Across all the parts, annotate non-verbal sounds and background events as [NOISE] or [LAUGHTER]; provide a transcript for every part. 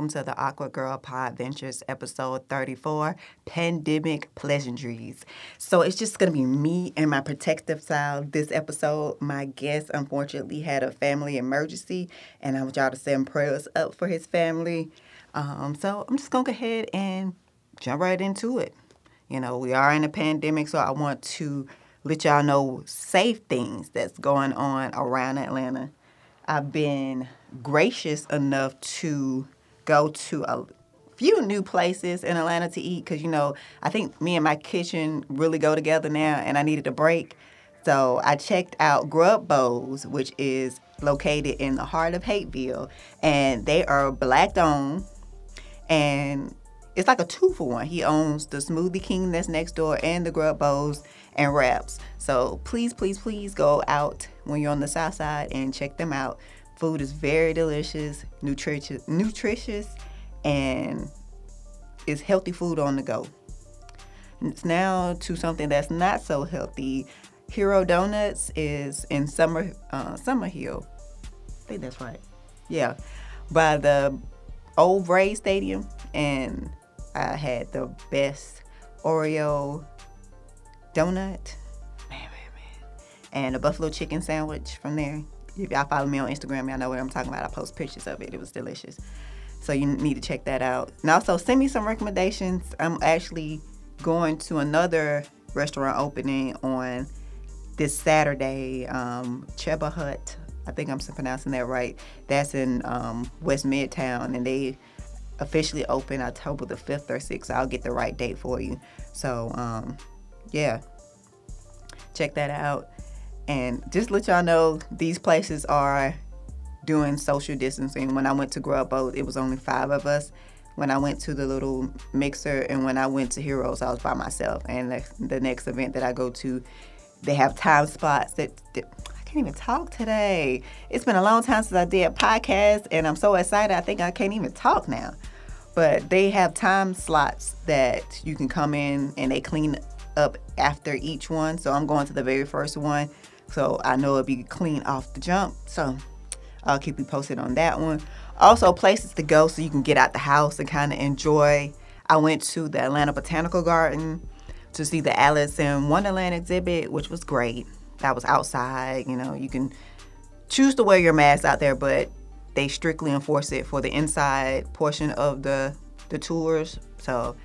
welcome to the Awkward Girl Pod Ventures episode 34 Pandemic Pleasantries. So it's just going to be me and my protective style this episode. My guest unfortunately had a family emergency, and I want y'all to send prayers up for his family. Um, so I'm just going to go ahead and jump right into it. You know, we are in a pandemic, so I want to let y'all know safe things that's going on around Atlanta. I've been gracious enough to go to a few new places in Atlanta to eat because, you know, I think me and my kitchen really go together now and I needed a break. So I checked out Grub Bowls, which is located in the heart of Hapeville, and they are black owned and it's like a two for one. He owns the Smoothie King that's next door and the Grub Bowls and Wraps. So please, please, please go out when you're on the south side and check them out. Food is very delicious, nutritious, nutritious, and it's healthy food on the go. It's now to something that's not so healthy. Hero Donuts is in Summer uh, Summerhill. I think that's right. Yeah, by the old Braves Stadium, and I had the best Oreo donut, man, man, man, and a buffalo chicken sandwich from there. If y'all follow me on Instagram, y'all know what I'm talking about. I post pictures of it. It was delicious. So you need to check that out. And also send me some recommendations. I'm actually going to another restaurant opening on this Saturday, um, Cheba Hut. I think I'm pronouncing that right. That's in um, West Midtown, and they officially open October the 5th or 6th. I'll get the right date for you. So, um, yeah, check that out. And just let y'all know, these places are doing social distancing. When I went to Grub Bowl, it was only five of us. When I went to the little mixer and when I went to Heroes, I was by myself. And the, the next event that I go to, they have time spots that, that I can't even talk today. It's been a long time since I did a podcast, and I'm so excited. I think I can't even talk now. But they have time slots that you can come in and they clean up after each one. So I'm going to the very first one so I know it'll be clean off the jump. So I'll keep you posted on that one. Also, places to go so you can get out the house and kind of enjoy. I went to the Atlanta Botanical Garden to see the Alice in Wonderland exhibit, which was great. That was outside. You know, you can choose to wear your mask out there, but they strictly enforce it for the inside portion of the the tours. So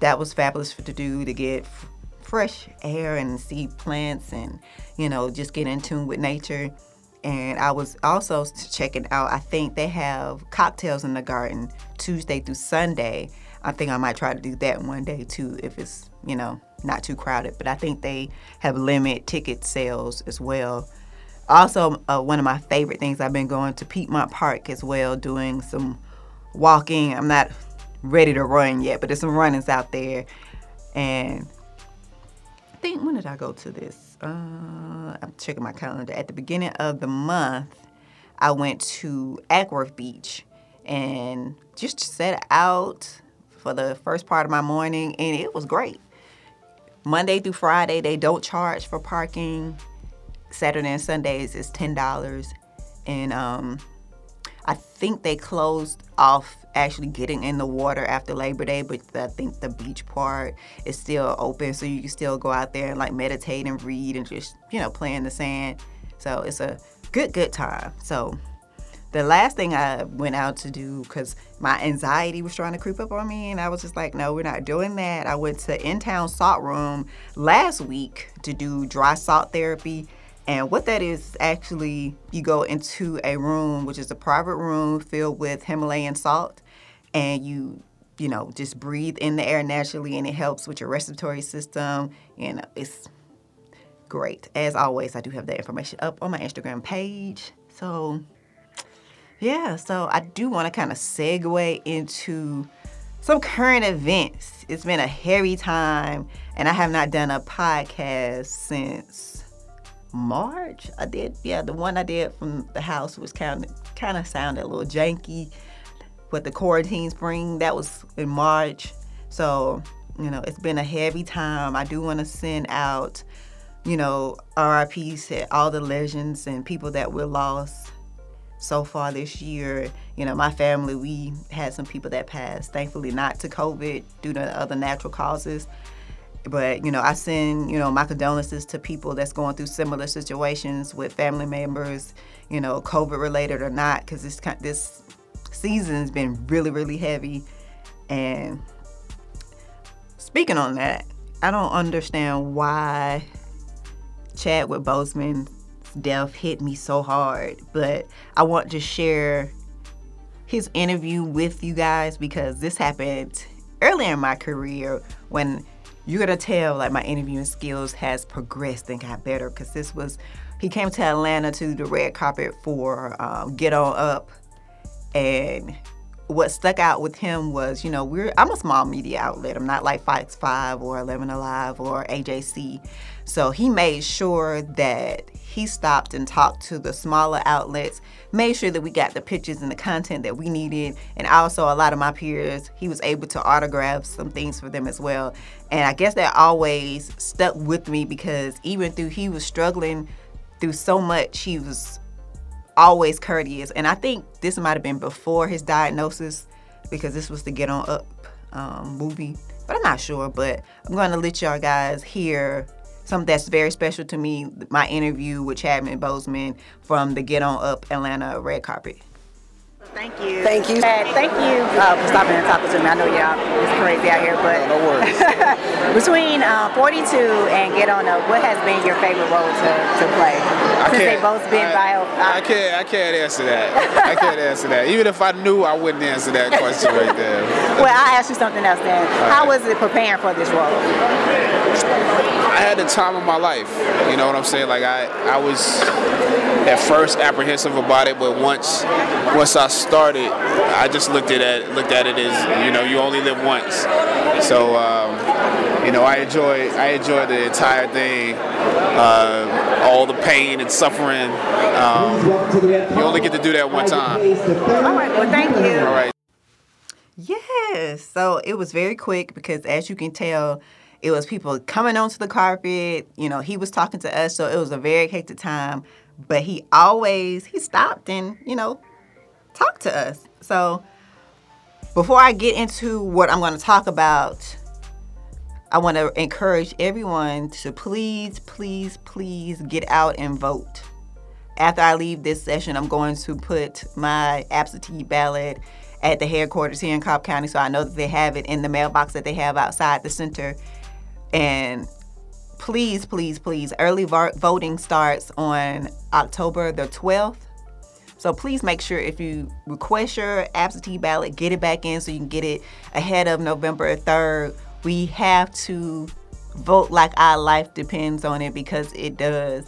that was fabulous for to do to get fresh air and see plants and, you know, just get in tune with nature. And I was also checking out, I think they have cocktails in the garden Tuesday through Sunday. I think I might try to do that one day too if it's, you know, not too crowded. But I think they have limit ticket sales as well. Also, uh, one of my favorite things, I've been going to Piedmont Park as well, doing some walking. I'm not ready to run yet, but there's some runnings out there. And think when did I go to this? Uh, I'm checking my calendar. At the beginning of the month, I went to Acworth Beach and just set out for the first part of my morning, and it was great. Monday through Friday, they don't charge for parking. Saturday and Sundays is ten dollars, and um, I think they closed off actually getting in the water after Labor Day, but I think the beach part is still open, so you can still go out there and like meditate and read and just you know play in the sand. So it's a good good time. So the last thing I went out to do because my anxiety was trying to creep up on me, and I was just like, no, we're not doing that. I went to In Town Salt Room last week to do dry salt therapy and what that is actually, you go into a room, which is a private room filled with Himalayan salt, and you, you know, just breathe in the air naturally, and it helps with your respiratory system. And it's great. As always, I do have that information up on my Instagram page. So, yeah, so I do want to kind of segue into some current events. It's been a hairy time, and I have not done a podcast since March. I did, yeah, the one I did from the house was kind of kind of sounded a little janky. But the quarantine spring that was in March, so you know it's been a heavy time. I do want to send out, you know, RIPs to all the legends and people that were lost so far this year. You know, my family, we had some people that passed, thankfully not to COVID due to other natural causes. But, you know, I send, you know, my condolences to people that's going through similar situations with family members, you know, COVID related or not, because this, this season's been really, really heavy. And speaking on that, I don't understand why Chadwick Boseman's death hit me so hard, but I want to share his interview with you guys because this happened earlier in my career when you're gonna tell like my interviewing skills has progressed and got better because this was he came to Atlanta to the red carpet for um, Get On Up and what stuck out with him was, you know, we're I'm a small media outlet. I'm not like Fox Five or Eleven Alive or AJC. So he made sure that he stopped and talked to the smaller outlets, made sure that we got the pictures and the content that we needed, and also a lot of my peers, he was able to autograph some things for them as well. And I guess that always stuck with me because even through he was struggling through so much, he was always courteous. And I think this might have been before his diagnosis because this was the Get On Up um, movie. But I'm not sure. But I'm going to let y'all guys hear something that's very special to me my interview with Chadwick Boseman from the Get On Up Atlanta red carpet. Thank you. Thank you. thank you uh, for stopping and talking to me. I know y'all it's crazy out here, but no, no worries. [LAUGHS] between uh, 42 and Get On Up, what has been your favorite role to, to play? I Since they both been I, bio. I, I can't. I can't answer that. I can't [LAUGHS] answer that. Even if I knew, I wouldn't answer that question right there. well, I'll ask you something else then. How was it preparing for this role? I had the time of my life. You know what I'm saying? Like I, I was at first apprehensive about it, but once, once I started, I just looked at it, looked at it as you know, you only live once. So um, you know, I enjoy, I enjoy the entire thing, uh, all the pain and suffering. Um, you only get to do that one time. All right. Well, thank you. All right. Yes. So it was very quick because, as you can tell it was people coming onto the carpet. You know, he was talking to us, so it was a very hectic time. But he always he stopped and you know talked to us. So before I get into what I'm going to talk about, I want to encourage everyone to please, please, please get out and vote. After I leave this session, I'm going to put my absentee ballot at the headquarters here in Cobb County so I know that they have it in the mailbox that they have outside the center and please, please, please, early voting starts on October the 12th. So please make sure if you request your absentee ballot, get it back in so you can get it ahead of November 3rd. We have to vote like our life depends on it because it does.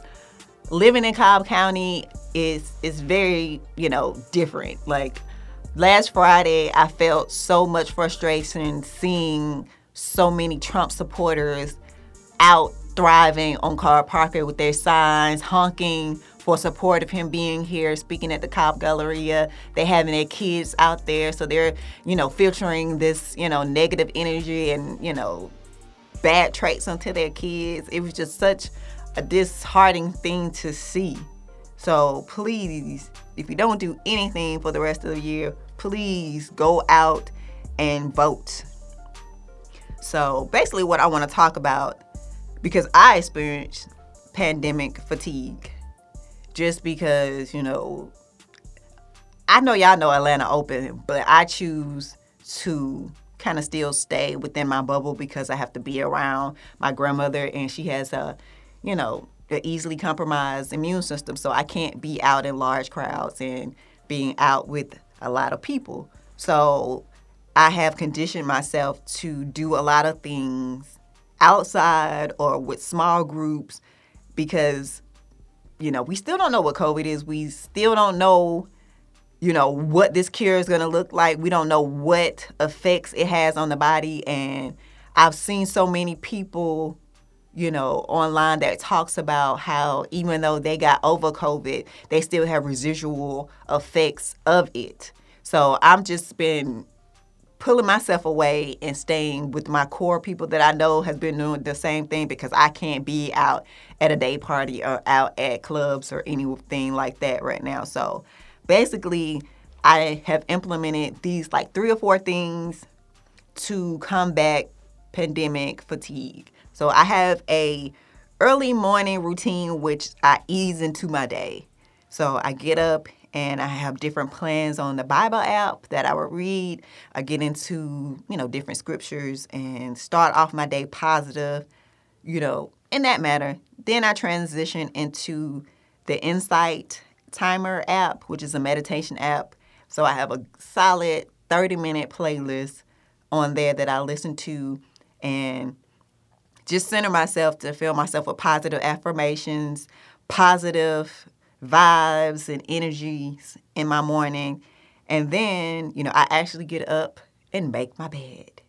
Living in Cobb County is is very, you know, different. Like last Friday, I felt so much frustration seeing so many Trump supporters out thriving on Carl Parker with their signs, honking for support of him being here, speaking at the Cobb Galleria. They having their kids out there, so they're you know filtering this you know negative energy and you know bad traits onto their kids. It was just such a disheartening thing to see. So please, if you don't do anything for the rest of the year, please go out and vote. So basically, what I want to talk about, because I experienced pandemic fatigue, just because, you know, I know y'all know Atlanta open, but I choose to kind of still stay within my bubble because I have to be around my grandmother and she has a, you know, an easily compromised immune system. So I can't be out in large crowds and being out with a lot of people. So I have conditioned myself to do a lot of things outside or with small groups because, you know, we still don't know what COVID is. We still don't know, you know, what this cure is going to look like. We don't know what effects it has on the body. And I've seen so many people you know, online that talks about how even though they got over COVID, they still have residual effects of it. So I'm just been pulling myself away and staying with my core people that I know has been doing the same thing because I can't be out at a day party or out at clubs or anything like that right now. So basically, I have implemented these like three or four things to combat pandemic fatigue. So I have a early morning routine which I ease into my day. So I get up and I have different plans on the Bible app that I will read. I get into, you know, different scriptures and start off my day positive, you know, in that matter. Then I transition into the Insight Timer app, which is a meditation app. So I have a solid 30 minute playlist on there that I listen to and just center myself to fill myself with positive affirmations, positive vibes and energies in my morning. And then, you know, I actually get up and make my bed.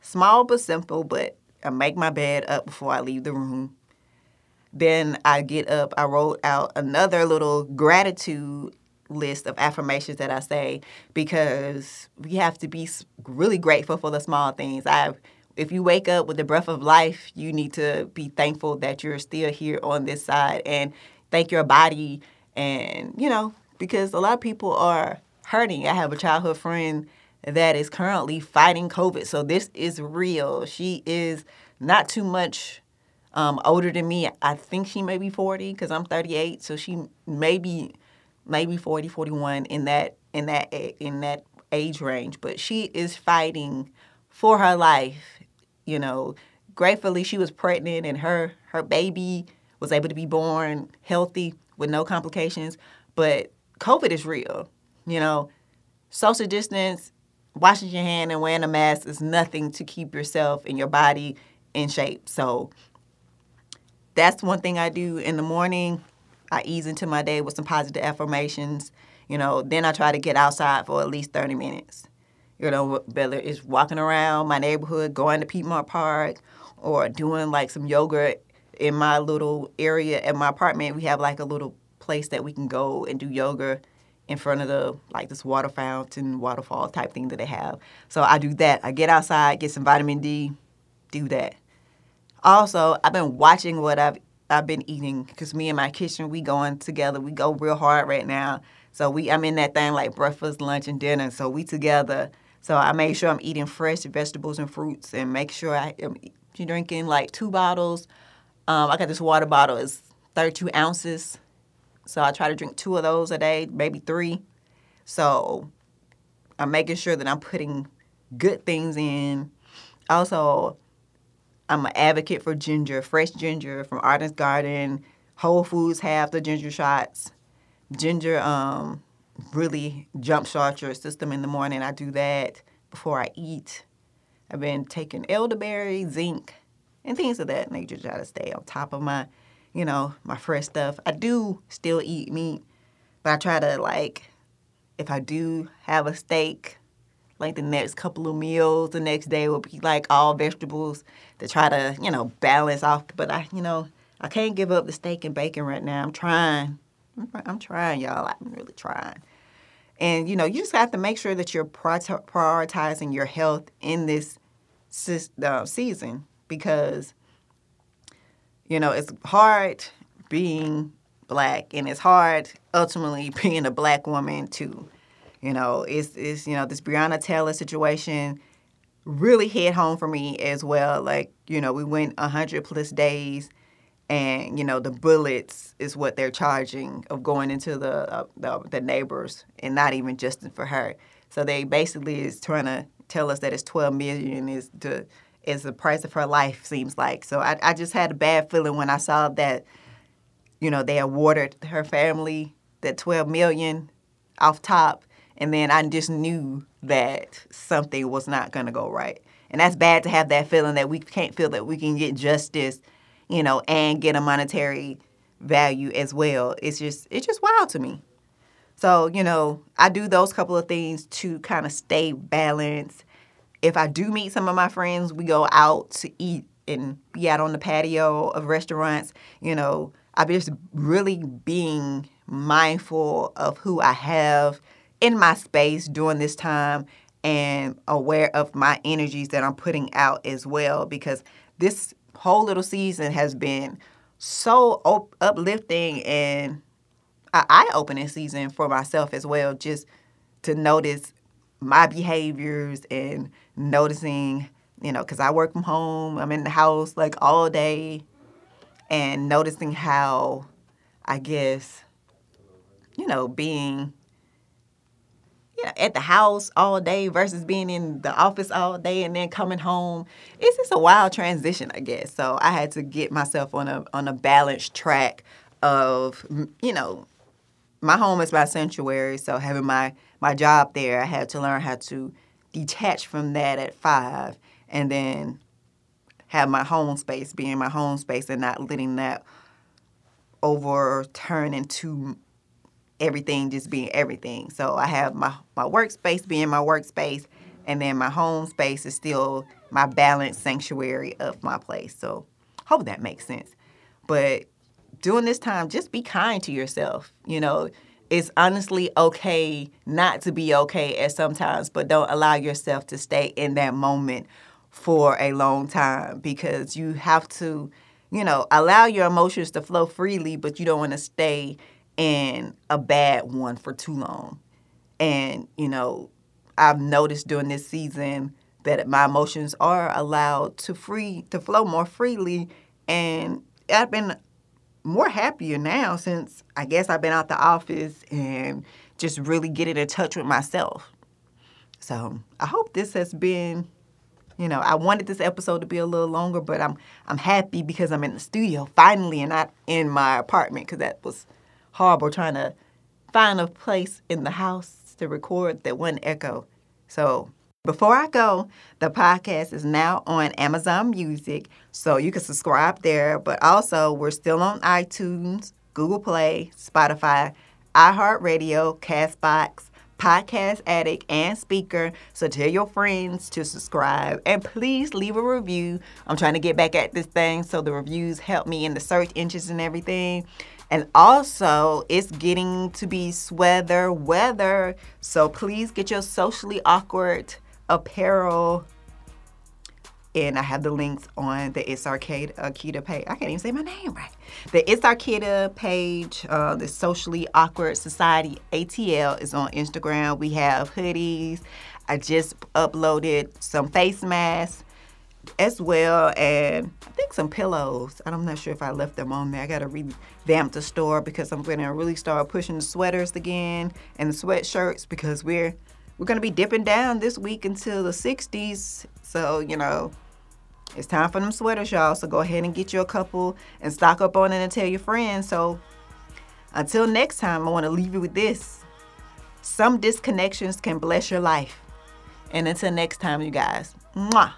Small but simple, but I make my bed up before I leave the room. Then I get up, I wrote out another little gratitude list of affirmations that I say because we have to be really grateful for the small things. I've if you wake up with the breath of life, you need to be thankful that you're still here on this side and thank your body and you know because a lot of people are hurting. I have a childhood friend that is currently fighting COVID, so this is real. She is not too much um, older than me. I think she may be 40 because I'm 38, so she may be maybe 40, 41 in that in that in that age range. But she is fighting for her life. You know, gratefully she was pregnant and her her baby was able to be born healthy with no complications. But COVID is real. You know, social distance, washing your hand and wearing a mask is nothing to keep yourself and your body in shape. So that's one thing I do in the morning. I ease into my day with some positive affirmations. You know, then I try to get outside for at least 30 minutes. You know, whether it's walking around my neighborhood, going to Piedmont Park, or doing like some yoga in my little area at my apartment. We have like a little place that we can go and do yoga in front of the like this water fountain, waterfall type thing that they have. So I do that. I get outside, get some vitamin D, do that. Also, I've been watching what I've I've been eating because me and my kitchen we going together. We go real hard right now. So we I'm in that thing like breakfast, lunch, and dinner. So we together. So I make sure I'm eating fresh vegetables and fruits, and make sure I am drinking like two bottles. Um, I got this water bottle. It's 32 ounces. So I try to drink two of those a day, maybe three. So I'm making sure that I'm putting good things in. Also, I'm an advocate for ginger, fresh ginger from Arden's Garden. Whole Foods have the ginger shots. Ginger um, really jumpstarts your system in the morning. I do that before I eat. I've been taking elderberry, zinc, and things of that nature try to stay on top of my, you know, my fresh stuff. I do still eat meat, but I try to like, if I do have a steak, like the next couple of meals the next day will be like all vegetables to try to you know balance off. But i you know i can't give up the steak and bacon right now. I'm trying. I'm trying y'all. I'm really trying. And you know you just have to make sure that you're prioritizing your health in this uh, season because you know it's hard being black and it's hard ultimately [LAUGHS] being a black woman too you know, it's it's you know this Breonna Taylor situation really hit home for me as well. Like you know, we went hundred plus days, and you know the bullets is what they're charging of going into the, uh, the the neighbors and not even just for her. So they basically is trying to tell us that it's 12 million is the is the price of her life seems like. So I, I just had a bad feeling when I saw that, you know, they awarded her family that 12 million off top and then I just knew that something was not going to go right. And that's bad to have that feeling that we can't feel that we can get justice, you know, and get a monetary value as well. It's just it's just wild to me. So, you know, I do those couple of things to kind of stay balanced. If I do meet some of my friends, we go out to eat and be out on the patio of restaurants, you know, I'm just really being mindful of who I have in my space during this time and aware of my energies that I'm putting out as well because this whole little season has been so uplifting and eye-opening season for myself as well, just to notice my behaviors and noticing, you know, because I work from home, I'm in the house like all day, and noticing how, I guess, you know, being you know, at the house all day versus being in the office all day and then coming home. It's just a wild transition, I guess. So I had to get myself on a on a balanced track of you know, my home is my sanctuary. So having my my job there, I had to learn how to detach from that at five, and then have my home space being my home space and not letting that overturn into everything just being everything. So I have my, my workspace being my workspace, and then my home space is still my balanced sanctuary of my place. So hope that makes sense. But during this time, just be kind to yourself. You know, it's honestly okay not to be okay at sometimes, but don't allow yourself to stay in that moment for a long time because you have to, you know, allow your emotions to flow freely, but you don't want to stay in a bad one for too long. And, you know, I've noticed during this season that my emotions are allowed to free to flow more freely and I've been more happier now since I guess I've been out the office and just really getting in touch with myself. So I hope this has been, you know, I wanted this episode to be a little longer, but I'm I'm happy because I'm in the studio finally and not in my apartment because that was horrible trying to find a place in the house to record that one echo. So before I go, the podcast is now on Amazon Music, so you can subscribe there. But also, we're still on iTunes, Google Play, Spotify, iHeartRadio, Castbox, Podcast Addict, and Spreaker. So tell your friends to subscribe and please leave a review. I'm trying to get back at this thing, so the reviews help me in the search engines and everything. And also, it's getting to be sweater weather. So please get your socially awkward apparel. And I have the links on the It's Arkeedah page. I can't even say my name right. The It's Arkeedah page, uh, the Socially Awkward Society ATL is on Instagram. We have hoodies. I just uploaded some face masks as well, and I think some pillows. I'm not sure if I left them on there. I got to revamp the store because I'm to really start pushing the sweaters again and the sweatshirts because we're we're going to be dipping down this week until the 60s. So you know, it's time for them sweaters, y'all. So go ahead and get you a couple and stock up on it and tell your friends. So until next time, I want to leave you with this. Some disconnections can bless your life. And until next time, you guys. Mwah.